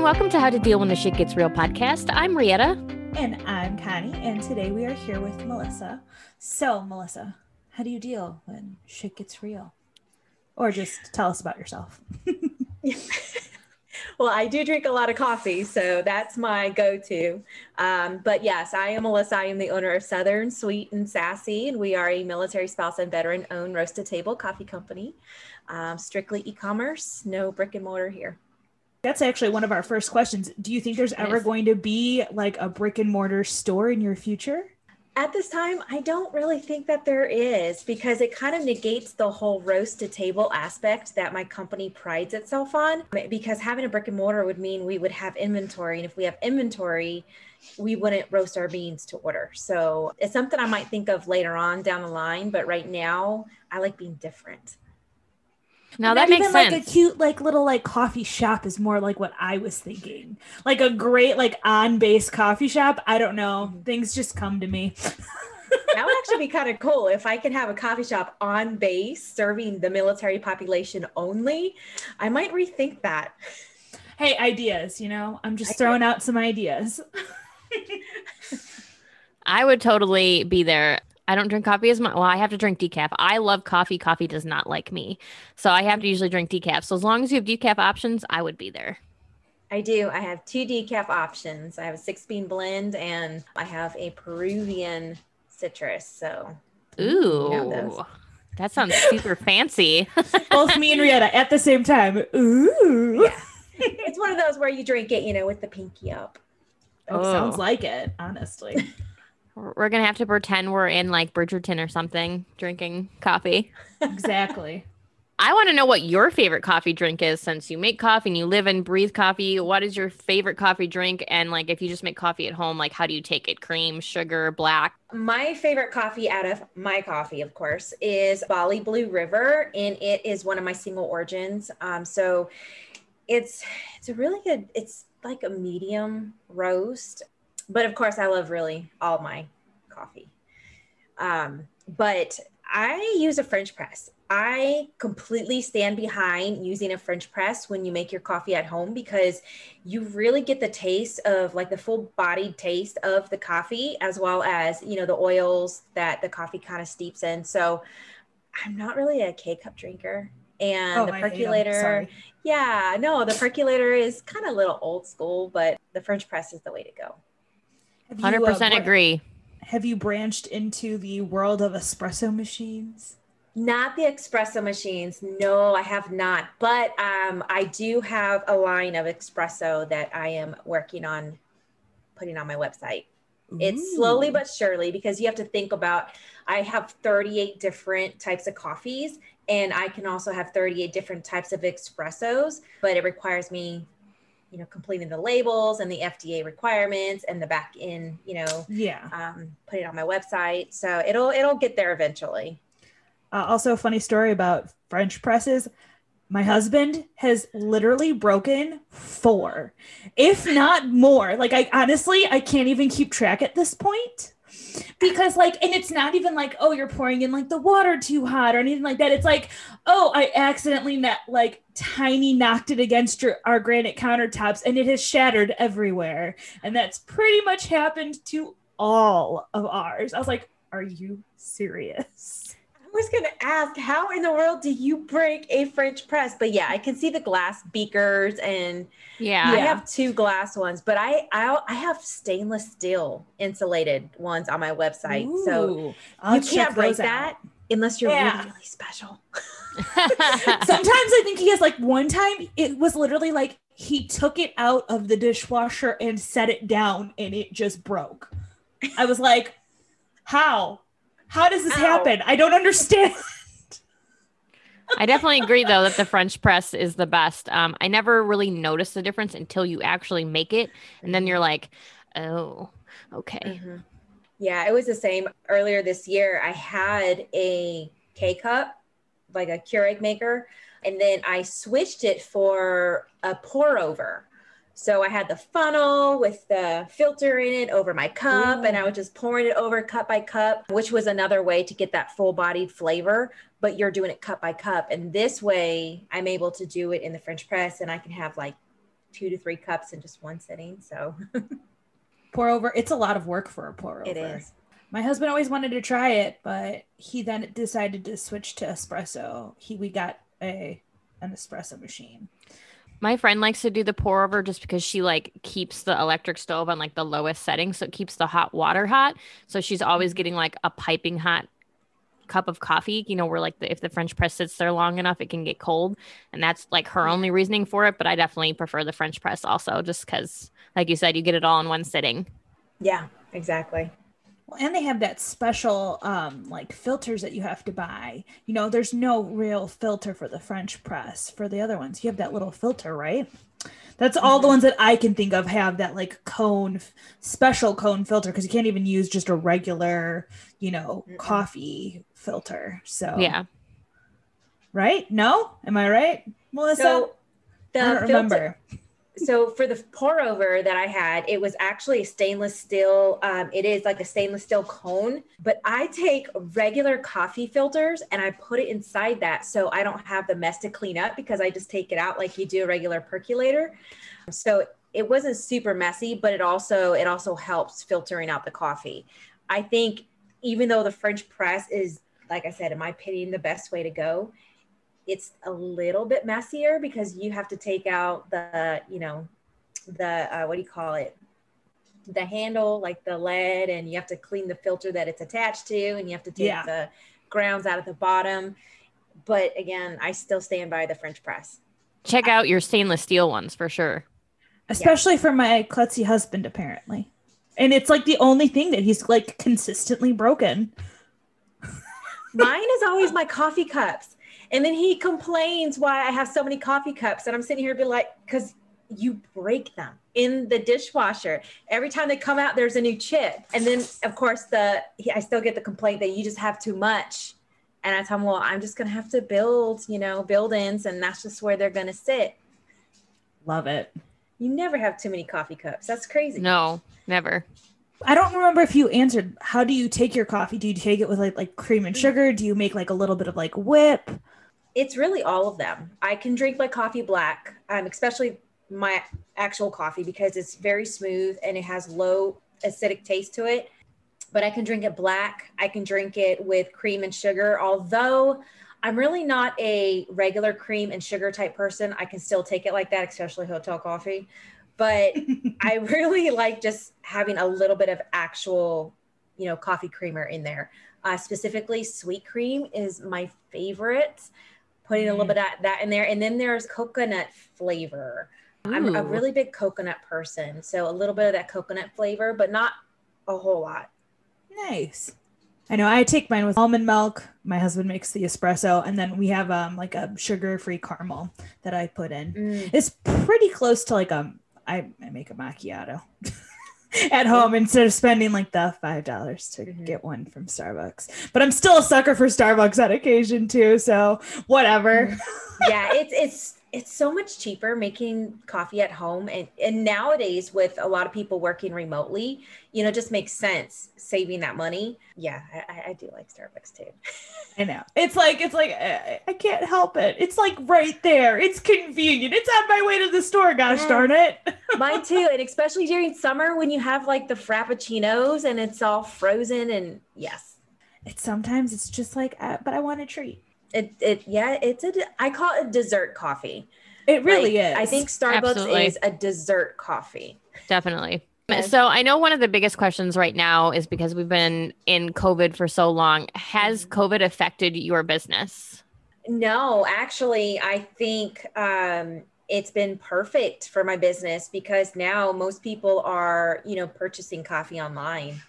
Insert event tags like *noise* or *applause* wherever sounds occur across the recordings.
and welcome to How to Deal When the Shit Gets Real podcast. I'm Rietta. And I'm Connie, and today we are here with Melissa. So, Melissa, how do you deal when shit gets real? Or just tell us about yourself. *laughs* well, I do drink a lot of coffee, so that's my go to. Um, but yes, I am Melissa. I am the owner of Southern Sweet and Sassy, and we are a military spouse and veteran owned roast to table coffee company. Um, strictly e commerce, no brick and mortar here. That's actually one of our first questions. Do you think there's ever going to be like a brick and mortar store in your future? At this time, I don't really think that there is because it kind of negates the whole roast to table aspect that my company prides itself on. Because having a brick and mortar would mean we would have inventory. And if we have inventory, we wouldn't roast our beans to order. So it's something I might think of later on down the line. But right now, I like being different. Now that makes sense. Like a cute, like little like coffee shop is more like what I was thinking. Like a great like on base coffee shop. I don't know. Things just come to me. *laughs* that would actually be kind of cool if I could have a coffee shop on base serving the military population only. I might rethink that. Hey, ideas, you know, I'm just throwing out some ideas. *laughs* I would totally be there. I don't drink coffee as much. Well, I have to drink decaf. I love coffee. Coffee does not like me. So I have to usually drink decaf. So as long as you have decaf options, I would be there. I do. I have two decaf options. I have a six bean blend and I have a Peruvian citrus. So, ooh, that sounds super fancy. *laughs* Both me and Rietta at the same time. Ooh. Yeah. *laughs* It's one of those where you drink it, you know, with the pinky up. Oh. Sounds like it, honestly. *laughs* We're gonna have to pretend we're in like Bridgerton or something, drinking coffee. Exactly. *laughs* *laughs* I want to know what your favorite coffee drink is since you make coffee and you live and breathe coffee. What is your favorite coffee drink? And like if you just make coffee at home, like how do you take it? Cream, sugar, black? My favorite coffee out of my coffee, of course, is Bali Blue River, and it is one of my single origins. Um, so it's it's a really good, it's like a medium roast but of course, I love really all my coffee. Um, but I use a French press. I completely stand behind using a French press when you make your coffee at home because you really get the taste of like the full bodied taste of the coffee as well as, you know, the oils that the coffee kind of steeps in. So I'm not really a K cup drinker. And oh, the percolator, yeah, no, the percolator is kind of a little old school, but the French press is the way to go. Hundred percent uh, agree. Have you branched into the world of espresso machines? Not the espresso machines. No, I have not. But um, I do have a line of espresso that I am working on putting on my website. Ooh. It's slowly but surely because you have to think about I have 38 different types of coffees and I can also have 38 different types of espressos, but it requires me you know completing the labels and the fda requirements and the back in you know yeah. um, put it on my website. So it'll it'll get there eventually. Uh, also funny story about french presses. My husband has literally broken four if not more. Like i honestly i can't even keep track at this point because like and it's not even like oh you're pouring in like the water too hot or anything like that. It's like oh i accidentally met like tiny knocked it against your, our granite countertops and it has shattered everywhere. And that's pretty much happened to all of ours. I was like are you serious was going to ask, how in the world do you break a French press? But yeah, I can see the glass beakers, and yeah, I have two glass ones, but I I, I have stainless steel insulated ones on my website, Ooh, so I'll you can't break that unless you're yeah. really, really special. *laughs* *laughs* Sometimes I think he has like one time it was literally like he took it out of the dishwasher and set it down, and it just broke. I was like, how? How does this Ow. happen? I don't understand. *laughs* I definitely agree though that the French press is the best. Um, I never really noticed the difference until you actually make it, and then you're like, oh, okay. Mm-hmm. Yeah, it was the same earlier this year. I had a K cup, like a Keurig maker, and then I switched it for a pour over. So I had the funnel with the filter in it over my cup, Ooh. and I was just pouring it over cup by cup, which was another way to get that full bodied flavor. But you're doing it cup by cup. And this way, I'm able to do it in the French press, and I can have like two to three cups in just one sitting. So *laughs* pour over. It's a lot of work for a pour over. it is. My husband always wanted to try it, but he then decided to switch to espresso. He we got a an espresso machine. My friend likes to do the pour over just because she like keeps the electric stove on like the lowest setting, so it keeps the hot water hot. So she's always getting like a piping hot cup of coffee. You know, where like the, if the French press sits there long enough, it can get cold, and that's like her only reasoning for it. But I definitely prefer the French press also, just because, like you said, you get it all in one sitting. Yeah, exactly. Well, and they have that special um like filters that you have to buy. You know, there's no real filter for the French press. For the other ones, you have that little filter, right? That's all the ones that I can think of have that like cone special cone filter because you can't even use just a regular, you know, Mm-mm. coffee filter. So Yeah. right? No, am I right, Melissa? So the I don't filter- remember. So for the pour over that I had, it was actually a stainless steel. Um, it is like a stainless steel cone, but I take regular coffee filters and I put it inside that so I don't have the mess to clean up because I just take it out like you do a regular percolator. So it wasn't super messy, but it also it also helps filtering out the coffee. I think even though the French press is, like I said, in my opinion, the best way to go, it's a little bit messier because you have to take out the you know the uh, what do you call it? The handle like the lead and you have to clean the filter that it's attached to and you have to take Yeah. the grounds out of the bottom. But again i still stand by the french press. Check out your stainless steel ones for sure. especially for my klutzy husband apparently. And it's like the only thing that he's like consistently broken. *laughs* Mine is always my coffee cups and then he complains why i have so many coffee cups and i'm sitting here be like because you break them in the dishwasher. Every time they come out there's a new chip. And then of course the i still get the complaint that you just have too much. And i tell him well i'm just gonna have to build you know build-ins and that's just where they're gonna sit. Love it. You never have too many coffee cups. That's crazy. No, never. i don't remember if you answered how do you take your coffee? Do you take it with like like cream and mm. sugar? Do you make like a little bit of like whip it's really all of them. I can drink my coffee black, um, especially my actual coffee because it's very smooth and it has low acidic taste to it. But I can drink it black. I can drink it with cream and sugar. Although I'm really not a regular cream and sugar type person, I can still take it like that, especially hotel coffee. But *laughs* I really like just having a little bit of actual, you know, coffee creamer in there. Uh, specifically, sweet cream is my favorite. Putting a little bit of that in there, and then there's coconut flavor. I'm a really big coconut person, so a little bit of that coconut flavor, but not a whole lot. nice. I know i take mine with almond milk. My husband makes the espresso and then we have um like a sugar free caramel that i put in. Mm, it's pretty close to like a I, I make a macchiato *laughs* *laughs* at home instead of spending like the five dollars to Mhm. get one from Starbucks. But I'm still a sucker for Starbucks on occasion too. So whatever. yeah, it's it's it's so much cheaper making coffee at home, and and nowadays with a lot of people working remotely, you know, just makes sense saving that money. Yeah, I, I- do like Starbucks too. *laughs* I know it's like it's like I, I can't help it. It's like right there. It's convenient. It's on my way to the store. Gosh Yes. darn it. *laughs* Mine too, and especially during summer when you have like the frappuccinos and it's all frozen, and yes, It's sometimes it's just like, uh, but I want a treat. It it yeah, it's a de- I call it dessert coffee. It really Like, is. I think Starbucks Absolutely. is a dessert coffee. Definitely. So I know one of the biggest questions right now is because we've been in COVID for so long. Has Mm-hmm. COVID affected your business? No, actually, I think um, it's been perfect for my business because now most people are, you know, purchasing coffee online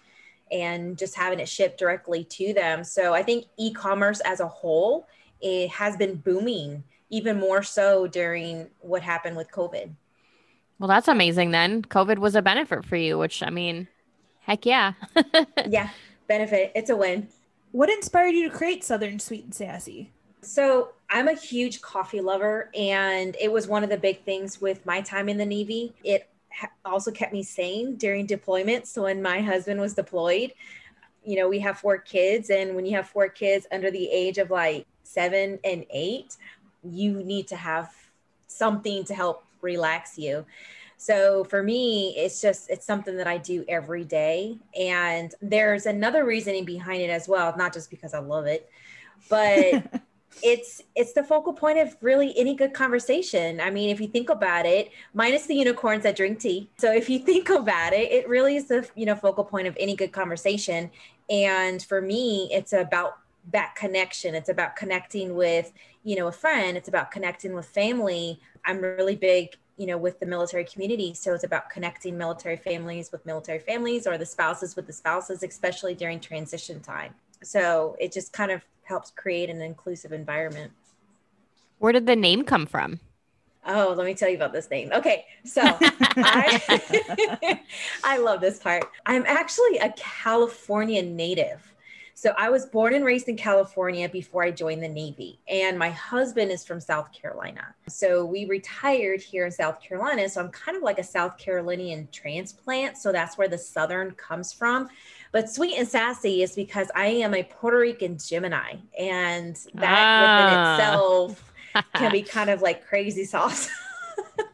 and just having it shipped directly to them. So I think e-commerce as a whole it has been booming even more so during what happened with COVID. Well, that's amazing then. COVID was a benefit for you, which I mean, heck yeah. *laughs* yeah, benefit. It's a win. what inspired you to create Southern Sweet and Sassy? So I'm a huge coffee lover, and it was one of the big things with my time in the Navy. It ha- also kept me sane during deployment. So when my husband was deployed, you know, we have four kids, and when you have four kids under the age of like seven and eight, you need to have something to help relax you. So for me, it's just it's something that I do every day. And there's another reasoning behind it as well, not just because I love it, but *laughs* it's it's the focal point of really any good conversation. I mean, if you think about it, minus the unicorns that drink tea. So if you *laughs* think about it, it really is the you know focal point of any good conversation. And for me, it's about that connection. It's about connecting with, you know, a friend. It's about connecting with family. I'm really big you know with the military community so it's about connecting military families with military families or the spouses with the spouses especially during transition time so it just kind of helps create an inclusive environment where did the name come from Oh, let me tell you about this name. Okay, so *laughs* I, *laughs* I love this part. I'm actually a California native. So I was born and raised in California before I joined the Navy, and my husband is from South Carolina. So we retired here in South Carolina. So I'm kind of like a South Carolinian transplant. So that's where the Southern comes from. But sweet and sassy is because I am a Puerto Rican Gemini, and that ah. within itself can be kind of *laughs* like crazy sauce.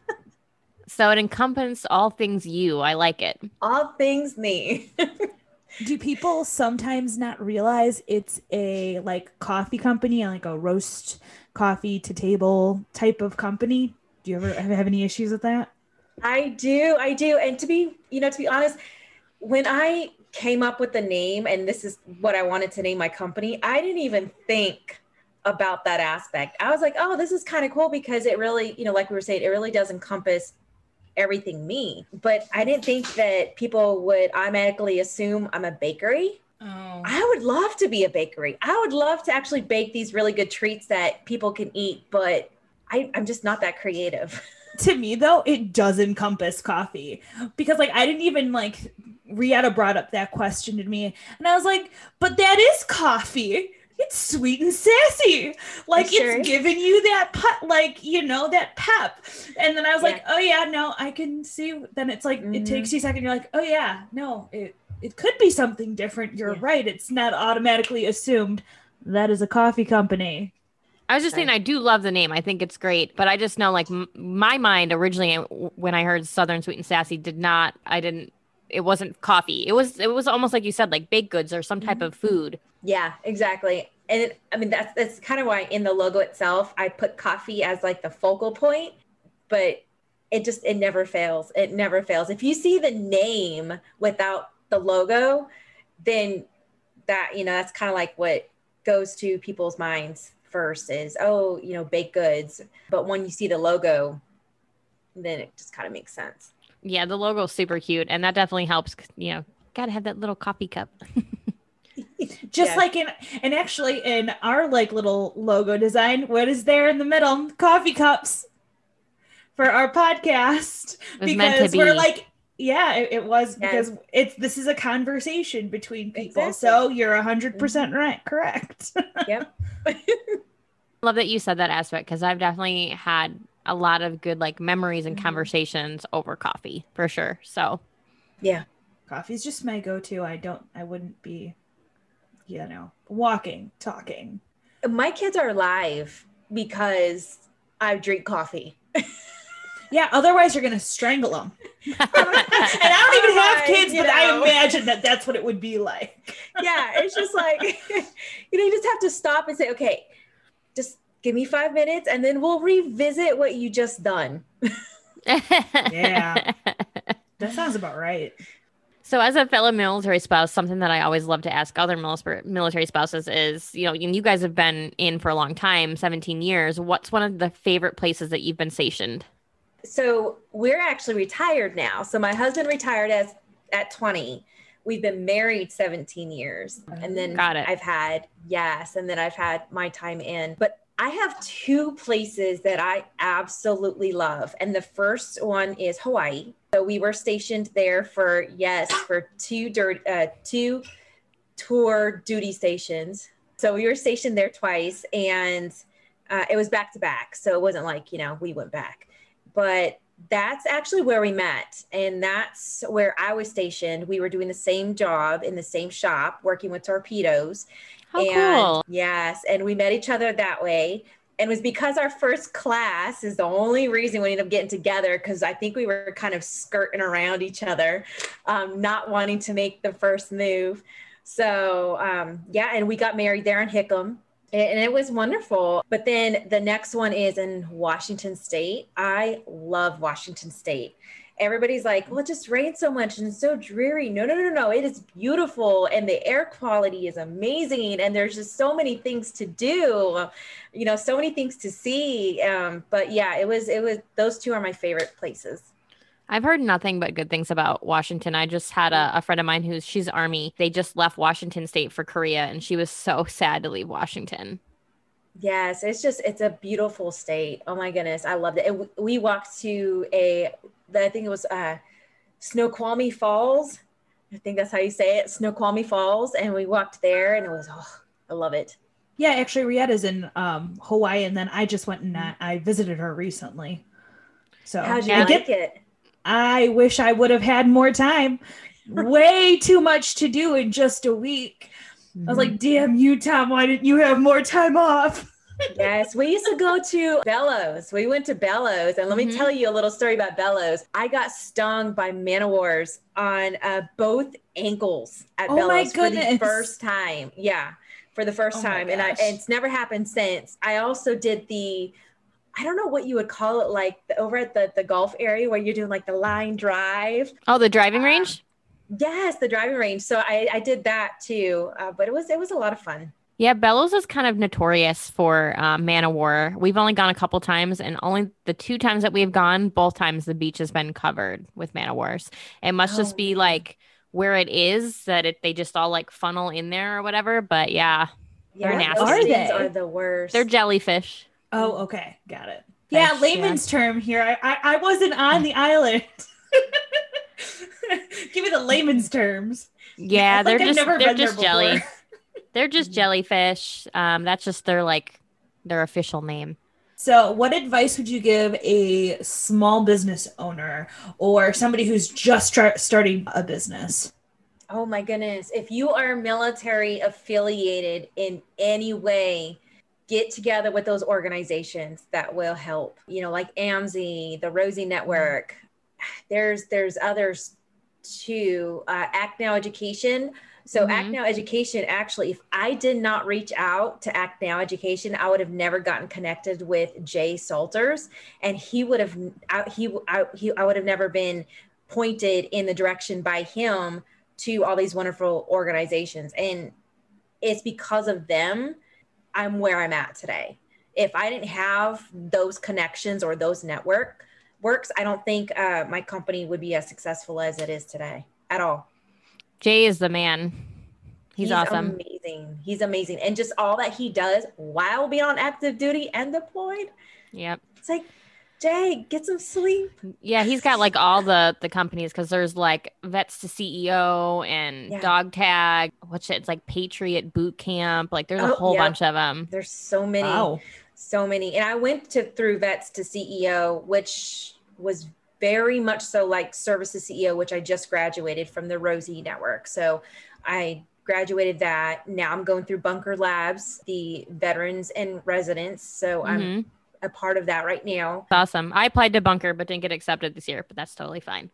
*laughs* so it encompasses all things you. I like it. All things me. *laughs* do people sometimes not realize it's a like coffee company like a roast coffee to table type of company do you ever have any issues with that i do i do and to be you know to be honest when i came up with the name and this is what i wanted to name my company i didn't even think about that aspect i was like oh this is kind of cool because it really you know like we were saying it really does encompass everything me. But I didn't think that people would automatically assume I'm a bakery. Oh. I would love to be a bakery. I would love to actually bake these really good treats that people can eat, but I, I'm just not that creative. to me though, it does encompass coffee because like I didn't even like Rietta brought up that question to me and I was like, but that is coffee it's sweet and sassy. Like sure it's giving you that put, like you know that pep. And then I was yeah. like, oh yeah, no, I can see. Then it's like mm-hmm. it takes you a second. You're like, oh yeah, no, it it could be something different. You're yeah. right. It's not automatically assumed that is a coffee company. I was just saying, I do love the name. I think it's great, but I just know, like, m- my mind originally when I heard Southern Sweet and Sassy did not. I didn't. It wasn't coffee. It was. It was almost like you said, like baked goods or some type mm-hmm. of food. Yeah, exactly. And it, I mean, that's that's kind of why in the logo itself, I put coffee as like the focal point, but it just it never fails. It never fails. If you see the name without the logo, then that you know that's kind of like what goes to people's minds first is oh you know baked goods but when you see the logo then it just kind of makes sense yeah the logo's super cute and that definitely helps you know gotta have that little coffee cup *laughs* just yeah. like in and actually in our like little logo design what is there in the middle coffee cups for our podcast because be. we're like yeah it, it was yes. because it's this is a conversation between people exactly. so you're 100% mm-hmm. right correct *laughs* yep love that you said that aspect because i've definitely had a lot of good like memories and mm-hmm. conversations over coffee for sure so yeah coffee's just my go-to i don't i wouldn't be you know, walking, talking. My kids are alive because I drink coffee. *laughs* yeah, otherwise you're gonna strangle them. *laughs* and I don't even have kids, but know. I imagine that that's what it would be like. yeah, it's just like *laughs* you know, you just have to stop and say, okay, just give me five minutes, and then we'll revisit what you just done. yeah, *laughs* that sounds about right. So, as a fellow military spouse, something that I always love to ask other military spouses is, you know, you guys have been in for a long time, 17 years. What's one of the favorite places that you've been stationed? So, we're actually retired now. So, my husband retired as at 20. We've been married 17 years. And then Got it. I've had, yes, and then I've had my time in. But I have two places that I absolutely love. And the first one is Hawaii. So we were stationed there for yes for two dirt uh, two tour duty stations. So we were stationed there twice, and uh, it was back to back. So it wasn't like you know we went back, but that's actually where we met, and that's where I was stationed. We were doing the same job in the same shop, working with torpedoes. How and cool! Yes, and we met each other that way. And it was because our first class is the only reason we ended up getting together because I think we were kind of skirting around each other, um, not wanting to make the first move. So, um, yeah, and we got married there in Hickam and it was wonderful. But then the next one is in Washington State. I love Washington State. Everybody's like, well, it just rains so much and it's so dreary. No, no, no, no. It is beautiful and the air quality is amazing. And there's just so many things to do, you know, so many things to see. Um, but yeah, it was, it was, those two are my favorite places. I've heard nothing but good things about Washington. I just had a, a, friend of mine who's she's army. They just left Washington State for Korea, and she was so *laughs* sad to leave Washington. Yes, it's just it's a beautiful state. Oh my goodness, I loved it. And we walked to a, I think it was uh, Snoqualmie Falls. I think that's how you say it, Snoqualmie Falls, and we walked there, and it was oh, I love it. Yeah, actually, Rietta's in um, Hawaii, and then I just went and I, I visited her recently. So how'd you like get, it? I wish I would have had more time. *laughs* Way too much to do in just a week. Mm-hmm. I was like, mm-hmm. damn you, Tom, why didn't you have more time off? Yes, we used to go to Bellows. We went to Bellows, and let mm-hmm. me tell you a little story about Bellows. I got stung by man o' wars on uh, both ankles at oh Bellows for the first time. Yeah, for the first oh time, and, I, and it's never happened since. I also did the I don't know what you would call it, like the, over at the the golf area where you're doing like the line drive. Oh, the driving uh, range. Yes, the driving range. So I, I did that too, uh, but it was it was a lot of fun. Yeah, Bellows is kind of notorious for uh, man of war. We've only gone a couple times, and only the two times that we've gone, both times the beach has been covered with man of wars. It must oh. just be oh. like where it is that it they just all like funnel in there or whatever. But yeah, yeah they're nasty. Are they? Are the worst. They're jellyfish. Oh, okay, got it. Yeah, layman's yeah. term here. I, I, I wasn't on the island. *laughs* Give me the layman's terms. Yeah, they're just they're just jelly. *laughs* they're just jellyfish. Um, that's just their like their official name. So, what advice would you give a small business owner or somebody who's just tra- starting a business? Oh my goodness. If you are military affiliated in any way, get together with those organizations that will help you know like AMSI the rosie network there's there's others too uh, act now education so mm-hmm. act now education actually if i did not reach out to act now education i would have never gotten connected with jay salters and he would have I, he, I, he i would have never been pointed in the direction by him to all these wonderful organizations and it's because of them I'm where I'm at today. If I didn't have those connections or those network works, I don't think uh, my company would be as successful as it is today at all. Jay is the man. He's, He's awesome. Amazing. He's amazing. And just all that he does while being on active duty and deployed. Yep. It's like Jay, get some sleep. Yeah, he's got like all the the companies because there's like Vets to CEO and yeah. Dog Tag. What's it? It's like Patriot Boot Camp. Like there's a oh, whole yeah. bunch of them. There's so many, wow. so many. And I went to through Vets to CEO, which was very much so like Service2CEO, which I just graduated from the Rosie Network. So I graduated that. Now I'm going through Bunker Labs, the Veterans in Residence. So mm-hmm. I'm a part of that right now. awesome. I applied to Bunker but didn't get accepted this year, but that's totally fine.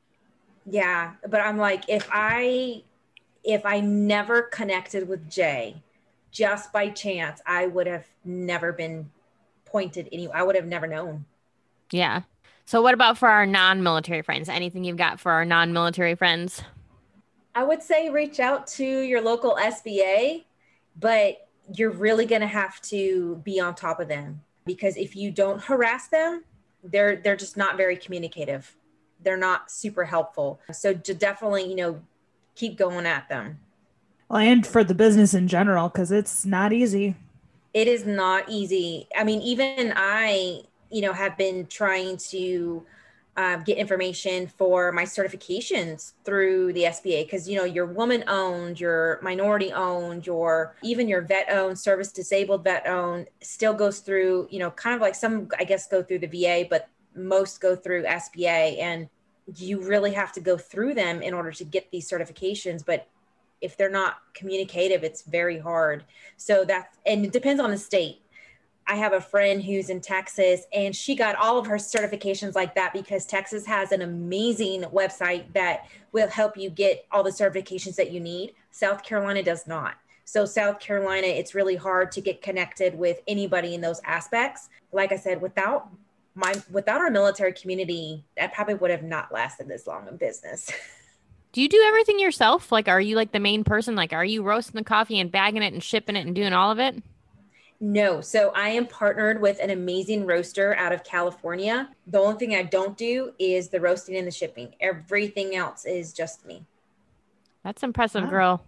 Yeah, but I'm like if I if I never connected with Jay just by chance, I would have never been pointed any I would have never known. Yeah. So what about for our non-military friends? Anything you've got for our non-military friends? I would say reach out to your local SBA, but you're really going to have to be on top of them because if you don't harass them, they're they're just not very communicative. They're not super helpful. So to definitely, you know, keep going at them. Well, and for the business in general, because it's not easy. It is not easy. I mean, even I, you know, have been trying to uh, get information for my certifications through the SBA because you know you're woman owned, you're minority owned, your even your vet owned, service disabled vet owned still goes through you know kind of like some I guess go through the VA, but most go through SBA, and you really have to go through them in order to get these certifications. But if they're not communicative, it's very hard. So that's and it depends on the state I have a friend who's in Texas and she got all of her certifications like that because Texas has an amazing website that will help you get all the certifications that you need. South Carolina does not. So, South Carolina, it's really hard to get connected with anybody in those aspects. Like I said, without my without our military community, I probably would have not lasted this long in business. *laughs* Do you do everything yourself? Like, are you like the main person? Like, are you roasting the coffee and bagging it and shipping it and doing all of it? No. So I am partnered with an amazing roaster out of California. The only thing I don't do is the roasting and the shipping. Everything else is just me. That's impressive, Wow. girl.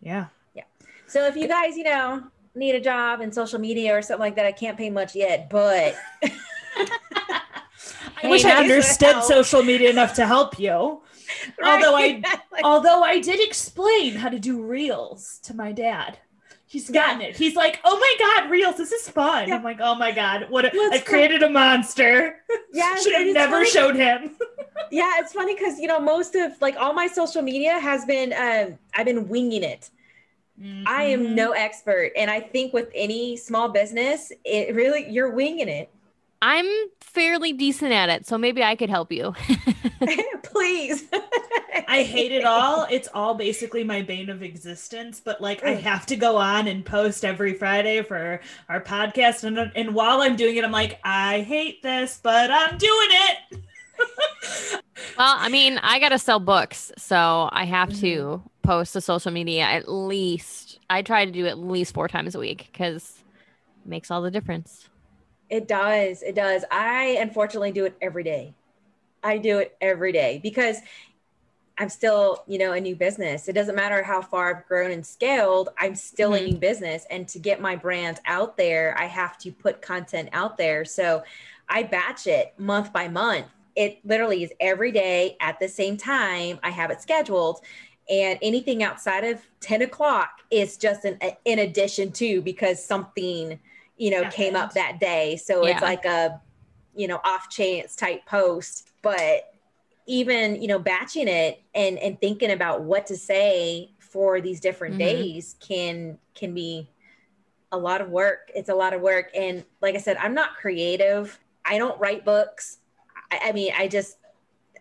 Yeah. Yeah. So if you guys, you know, need a job in social media or something like that, I can't pay much yet, but *laughs* I wish I understood *laughs* social media enough to help you. Although I- *laughs* Like, Although I did explain how to do reels to my dad. He's gotten it. He's like, "Oh my god, reels! This is fun." Yeah. I'm like, "Oh my god, what? A, Well, I created a monster. yeah, *laughs* Should have never funny- showed him." *laughs* Yeah, it's funny because you know most of like all my social media has been um, I've been winging it. I Mm-hmm. am no expert, and I think with any small business, it really you're winging it. I'm fairly decent at it, so maybe I could help you. *laughs* Please. I hate it all. It's all basically my bane of existence. But like, I Mm. have to go on and post every Friday for our podcast, and and while I'm doing it, I'm like, I hate this, but I'm doing it. *laughs* well, I mean, I got to sell books, so I have to Mm-hmm. post to social media at least. I try to do at least four times a week because it makes all the difference. It does. It does. I unfortunately do it every day. I do it every day because I'm still, you know, a new business. It doesn't matter how far I've grown and scaled, I'm still a Mhm. new business. And to get my brand out there, I have to put content out there. So I batch it month by month. It literally is every day at the same time. I have it scheduled. And anything outside of 10 o'clock is just an in addition to because something, you know, came up that day. So it's like a, you know, off chance type post. But even, you know, batching it and and thinking about what to say for these different Mhm. days can can be a lot of work. It's a lot of work. And like I said, I'm not creative. I don't write books. I, I mean, I just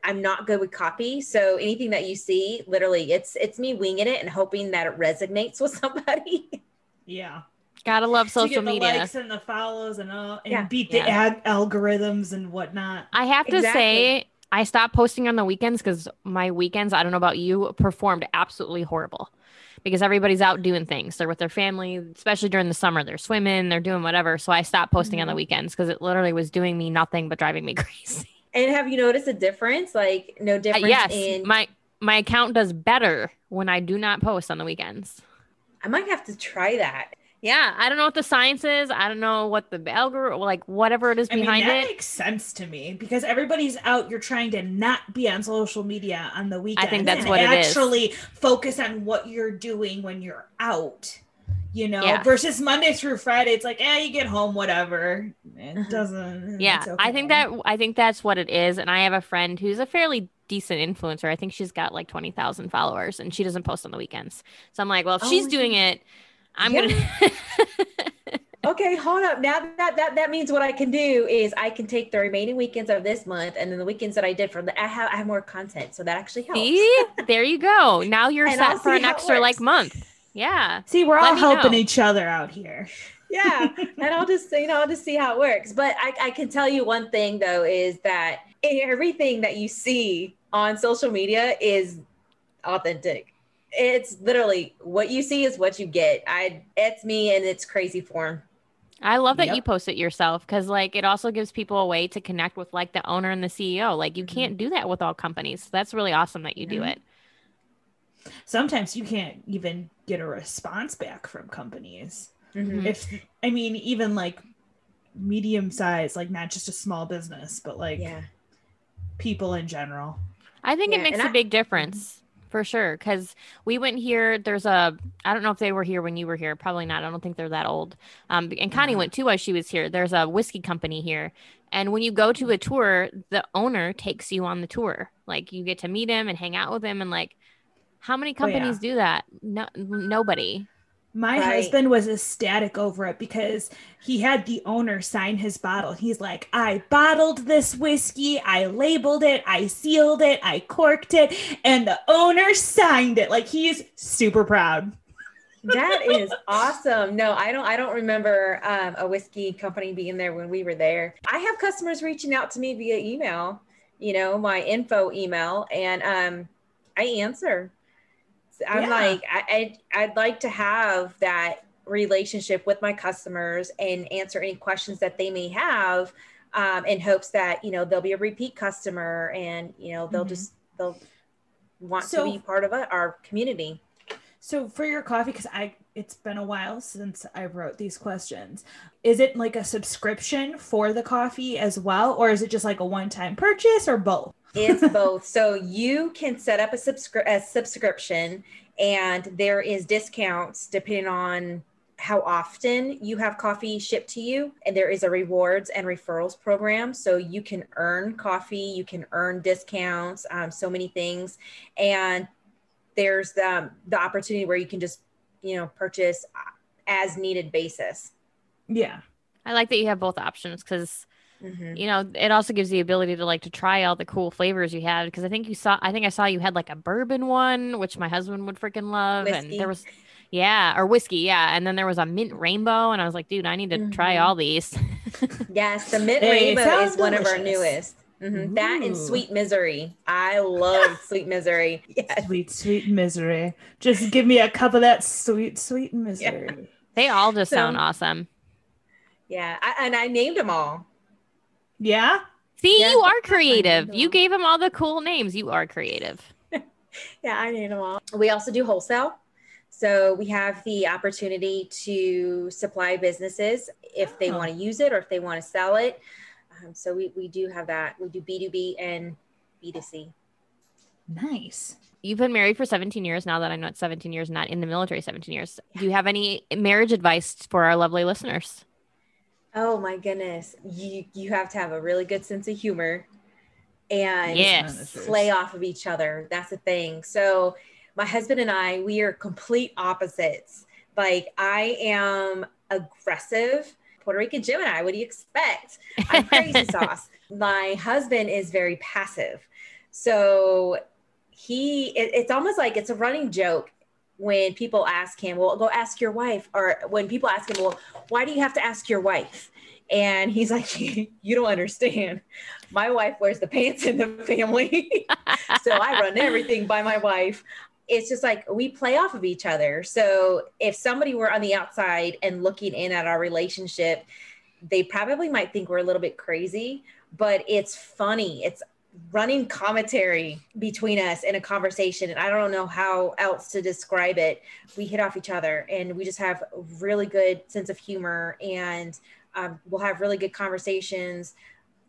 I'm not good with copy. So anything that you see, literally, it's it's me winging it and hoping that it resonates *laughs* with somebody. Yeah. Gotta love To social get the media. likes and the follows and all, and Yeah. beat the Yeah. ad algorithms and whatnot. I have to Exactly. say, I stopped posting on the weekends because my weekends, I don't know about you, performed absolutely horrible because everybody's out doing things. They're with their family, especially during the summer. They're swimming, they're doing whatever. So I stopped posting on the Mhm. weekends because it literally was doing me nothing but driving me *laughs* crazy. and have you noticed a difference? Like no Uh, difference yes, in my my account does better when I do not post on the weekends. I might have to try that. Yeah, I don't know what the science is. I don't know what the algorithm, like whatever it is I mean, behind that it. makes sense to me because everybody's out. You're trying to not be on social media on the weekend. I think that's what it is. actually focus on what you're doing when you're out. You know, Yeah. versus Monday through Friday, it's like, eh, you get home, whatever. It Uh-huh. doesn't. Yeah, it's I think that I think that's what it is. And I have a friend who's a fairly decent influencer. I think she's got like twenty thousand followers, and she doesn't post on the weekends. So I'm like, well, if Oh she's doing it, I'm Yeah. gonna. *laughs* Okay, hold up. Now that that that means what I can do is I can take the remaining weekends of this month and then the weekends that I did from the I have I have more content, so that actually helps. See, there you go. Now you're *laughs* And I'll set for an extra like month. Yeah. See, we're Let all helping know. each other out here. *laughs* yeah and i'll just you know i'll just see how it works but I, I can tell you one thing though is that everything that you see on social media is authentic it's literally what you see is what you get i it's me in its crazy form I love that Yep. you post it yourself because like it also gives people a way to connect with like the owner and the CEO. Like you Mhm. can't do that with all companies. So that's really awesome that you do Mhm. it. Sometimes you can't even get a response back from companies. Mhm. If I mean, even like medium size, like not just a small business, but like yeah people in general. I think Yeah, it makes and a I- big difference for sure. Cause we went here. There's a, I don't know if they were here when you were here. Probably not. I don't think they're that old. Um, and Connie Mhm. went too while she was here. There's a whiskey company here. And when you go to a tour, the owner takes you on the tour. Like you get to meet him and hang out with him. And like, how many Oh, yeah. companies do that? No, nobody. My Right. husband was ecstatic over it because he had the owner sign his bottle. He's like, I bottled this whiskey, I labeled it, I sealed it, I corked it, and the owner signed it. Like he's super proud. That *laughs* is awesome. No, I don't. I don't remember um, a whiskey company being there when we were there. I have customers reaching out to me via email. You know, my info email, and um, I answer. I'm Yeah. like, I, I'd, I'd like to have that relationship with my customers and answer any questions that they may have, um, in hopes that you know they'll be a repeat customer and you know they'll Mhm. just they'll want So- to be part of it, our community. So for your coffee, because I it's been a while since I wrote these questions. Is it like a subscription for the coffee as well, or is it just like a one-time purchase or both? It's both. So you can set up a, subscri- a subscription, and there is discounts depending on how often you have coffee shipped to you. And there is a rewards and referrals program, so you can earn coffee, you can earn discounts, um, so many things. And there's the the opportunity where you can just you know purchase as needed basis. Yeah. I like that you have both options because Mhm. you know it also gives the ability to like to try all the cool flavors you had because I think you saw I think I saw you had like a bourbon one which my husband would freaking love and there was yeah or whiskey yeah and then there was a mint rainbow and I was like dude I need to try Mhm. all these *laughs* Yes, the mint They rainbow sound is one of our delicious. newest. Mhm. That and sweet misery. I love sweet misery. Yes. Sweet, sweet misery. Just give me a cup of that sweet, sweet misery. they all just sound awesome Yeah. I, and I named them all. Yeah. see Yeah, you are creative you gave them all the cool names you are creative *laughs* Yeah, I named them all. We also do wholesale. So we have the opportunity to supply businesses if they Oh. want to use it or if they want to sell it. Um, so we, we do have that. We do B2B and B2C. Nice. You've been married for 17 years now that I know it's 17 years, not in the military 17 years. Do you have any marriage advice for our lovely listeners? Oh my goodness. You you have to have a really good sense of humor and Yes. play off of each other. That's the thing. So my husband and I, we are complete opposites. Like I am aggressive, Puerto Rican Gemini. What do you expect? I'm crazy *laughs* sauce. My husband is very passive. So he it- it's almost like it's a running joke when people ask him, well, go ask your wife, or when people ask him, well, why do you have to ask your wife? And he's like, *laughs* you don't understand. My wife wears the pants in the family. *laughs* so I run everything by my wife. It's just like we play off of each other. So if somebody were on the outside and looking in at our relationship, they probably might think we're a little bit crazy, but it's funny. It's running commentary between us in a conversation. And I don't know how else to describe it. We hit off each other and we just have really good sense of humor and um, we'll have really good conversations.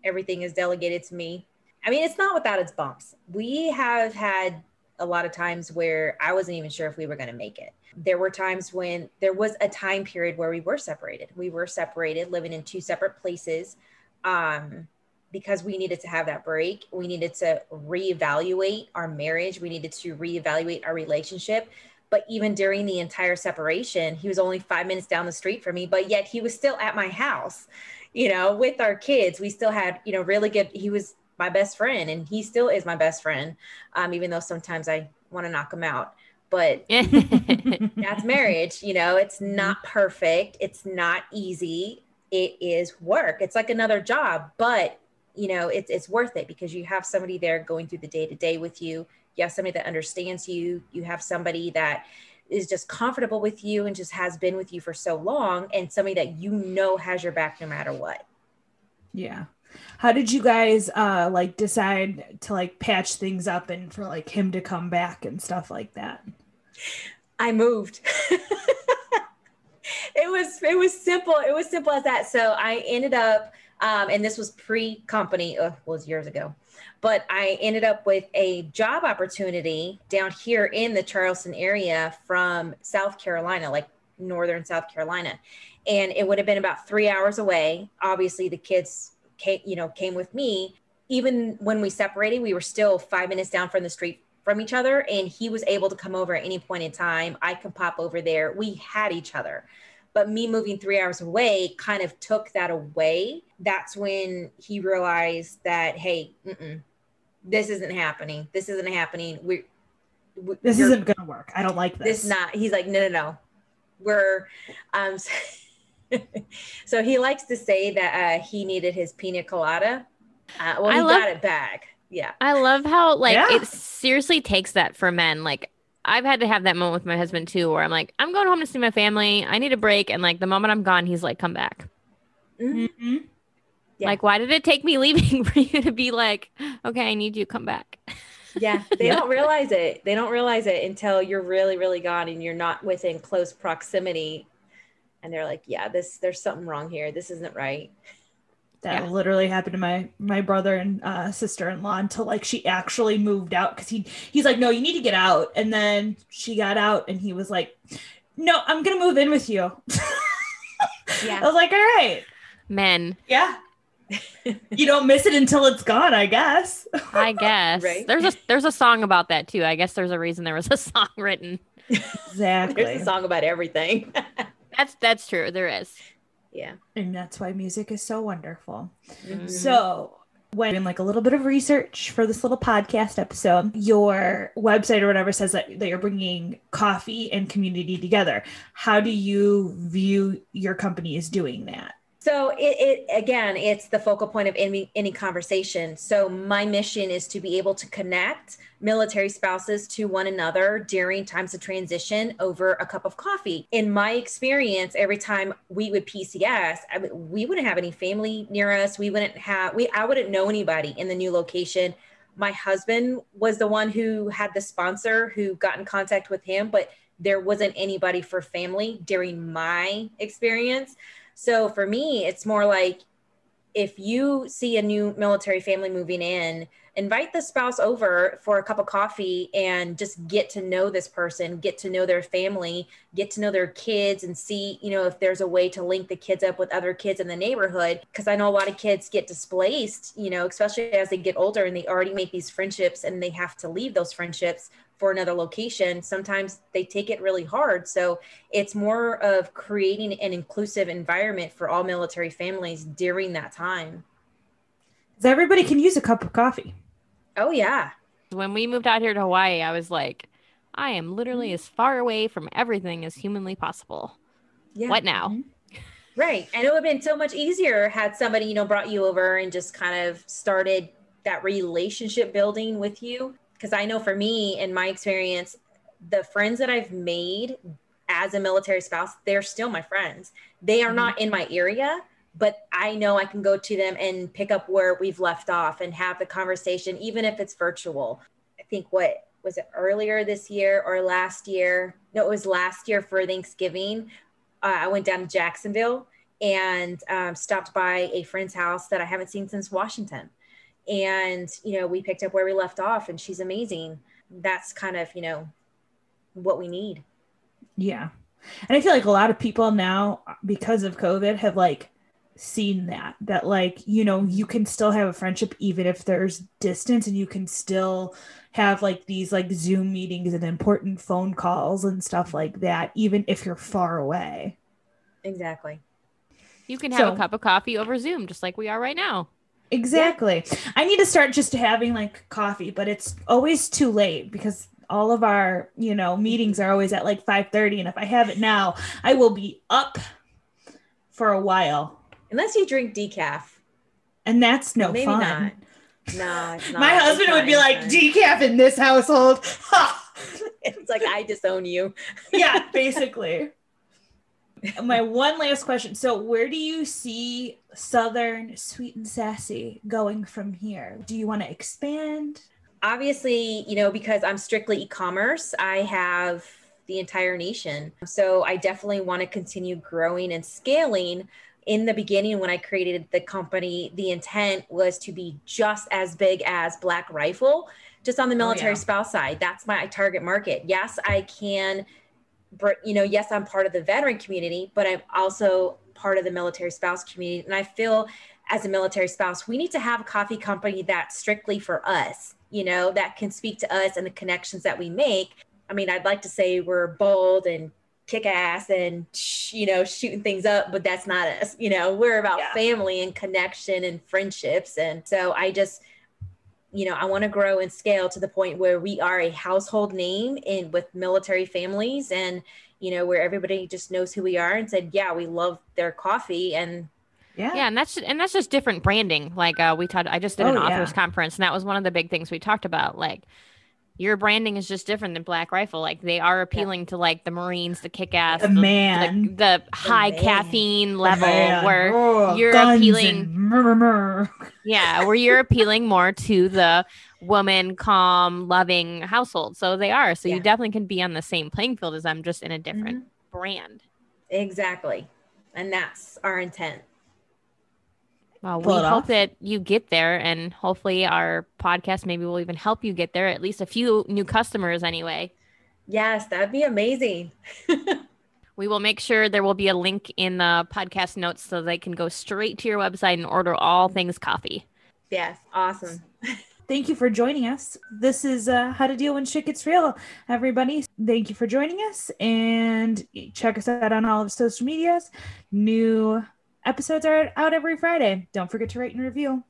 Everything is delegated to me. I mean, it's not without its bumps. We have had a lot of times where I wasn't even sure if we were going to make it. There were times when there was a time period where we were separated. We were separated, living in two separate places. Um, because we needed to have that break. We needed to reevaluate our marriage. We needed to reevaluate our relationship. But even during the entire separation, he was only five minutes down the street from me, but yet he was still at my house, you know, with our kids. We still had, you know, really good, he was my best friend and he still is my best friend, um, even though sometimes I want to knock him out. But *laughs* that's marriage, you know, it's not perfect, it's not easy. It is work. It's like another job, but you know it's it's worth it because you have somebody there going through the day to day with you. You have somebody that understands you. You have somebody that is just comfortable with you and just has been with you for so long and somebody that you know has your back no matter what. Yeah. How did you guys uh like decide to like patch things up and for like him to come back and stuff like that? i moved. *laughs* It was it was simple it was simple as that. So i ended up um, and this was pre-company uh, was years ago. But i ended up with a job opportunity down here in the charleston area from south carolina like northern south carolina. And it would have been about three hours away. Obviously the kids came you know came with me. Even when we separated we were still five minutes down from the street from each other. And he was able to come over at any point in time. I could pop over there. We had each other but me moving three hours away kind of took that away. That's when he realized that hey this isn't happening. This isn't happening. We, we this isn't gonna work. I don't like this this. not he's like no no no. We're um *laughs* so he likes to say that uh, he needed his pina colada. Uh, well he love, got it back. Yeah. I love how like yeah. it seriously takes that for men. Like I've had to have that moment with my husband too, where I'm like, I'm going home to see my family. I need a break. And like the moment I'm gone, he's like, come back. Mm-hmm. Yeah. Like, why did it take me *laughs* leaving for you to be like, okay, I need you, come back? Yeah, *laughs* they don't realize it. They don't realize it until you're really, really gone and you're not within close proximity. And they're like, yeah, this, there's something wrong here. This isn't right. That yeah. literally happened to my my brother and uh, sister in law until like she actually moved out because he he's like, no, you need to get out. And then she got out and he was like, no, I'm gonna move in with you. *laughs* yeah, I was like, all right, men. Yeah, you don't miss it until it's gone, I guess. I guess. *laughs* right? There's a there's a song about that too. I guess there's a reason there was a *laughs* song written. Exactly. there's a song about everything. that's that's true. There is yeah. And that's why music is so wonderful. Mm-hmm. so when in like a little bit of research for this little podcast episode your website or whatever says that, that you're bringing coffee and community together. How do you view your company as doing that so it, it, again, it's the focal point of any, any conversation. So my mission is to be able to connect military spouses to one another during times of transition over a cup of coffee. In my experience, every time we would PCS, I mean, we wouldn't have any family near us. We wouldn't have we I wouldn't know anybody in the new location. My husband was the one who had the sponsor who got in contact with him, but there wasn't anybody for family during my experience. So for me, it's more like if you see a new military family moving in, invite the spouse over for a cup of coffee and just get to know this person, get to know their family, get to know their kids and see, you know, if there's a way to link the kids up with other kids in the neighborhood. Cause I know a lot of kids get displaced, you know, especially as they get older and they already make these friendships and they have to leave those friendships for another location, sometimes they take it really hard. So it's more of creating an inclusive environment for all military families during that time. Because everybody can use a cup of coffee. Oh, yeah. When we moved out here to Hawaii, I was like, I am literally as far away from everything as humanly possible. Yeah. What now? Mm-hmm. Right. And it would have been so much easier had somebody, you know, brought you over and just kind of started that relationship building with you because I know for me, in my experience, the friends that I've made as a military spouse, they're still my friends. They are mm-hmm. not in my area, but I know I can go to them and pick up where we've left off and have the conversation, even if it's virtual. I think what was it earlier this year or last year? No, it was last year for Thanksgiving. Uh, I went down to Jacksonville and um, stopped by a friend's house that I haven't seen since Washington and you know we picked up where we left off and she's amazing. That's kind of you know what we need. Yeah. And i feel like a lot of people now because of covid have like seen that that like you know you can still have a friendship even if there's distance and you can still have like these like zoom meetings and important phone calls and stuff like that even if you're far away. Exactly. You can have so, a cup of coffee over zoom just like we are right now Exactly. Yeah. I need to start just having like coffee, but it's always too late because all of our, you know, meetings are always at like 5:30 and if I have it now, I will be up for a while. Unless you drink decaf. And that's no Maybe fun. Not. No, it's *laughs* not. My husband would be like, decaf in this household. *laughs* *laughs* it's like I disown you. yeah, basically my one last question. So, where do you see Southern Sweet and Sassy going from here? Do you want to expand? Obviously, you know, because I'm strictly e commerce, I have the entire nation. So, I definitely want to continue growing and scaling. In the beginning, when I created the company, the intent was to be just as big as Black Rifle, just on the oh, military oh, yeah. spouse side. That's my target market. Yes, I can you know, yes, I'm part of the veteran community, but I'm also part of the military spouse community. And I feel as a military spouse, we need to have a coffee company that's strictly for us. you know, that can speak to us and the connections that we make. I mean, I'd like to say we're bold and kick ass and you know shooting things up but that's not us you know we're about yeah. family and connection and friendships and so i just you know i want to grow and scale to the point where we are a household name in with military families and you know where everybody just knows who we are and said yeah we love their coffee and yeah. Yeah. And that's and that's just different branding. Like uh we talked I just did oh, an authors yeah. conference and that was one of the big things we talked about. Like your branding is just different than Black Rifle. Like they are appealing yeah. to like the Marines, the kick ass, the, the, man, the, the high man. caffeine level where oh, you're appealing. yeah, where you're appealing more to the woman, calm, loving household. So they are. So yeah. you definitely can be on the same playing field as them, just in a different mm-hmm. brand. Exactly. And that's our intent. Well, we hope that you get there, and hopefully, our podcast maybe will even help you get there. At least a few new customers, anyway. Yes, that'd be amazing. *laughs* we will make sure there will be a link in the podcast notes so they can go straight to your website and order all things coffee. Yes, awesome. *laughs* Thank you for joining us. This is uh, How to Deal When Shit Gets Real, everybody. Thank you for joining us and check us out on all of social medias. New Episodes are out every Friday. Don't forget to rate and review.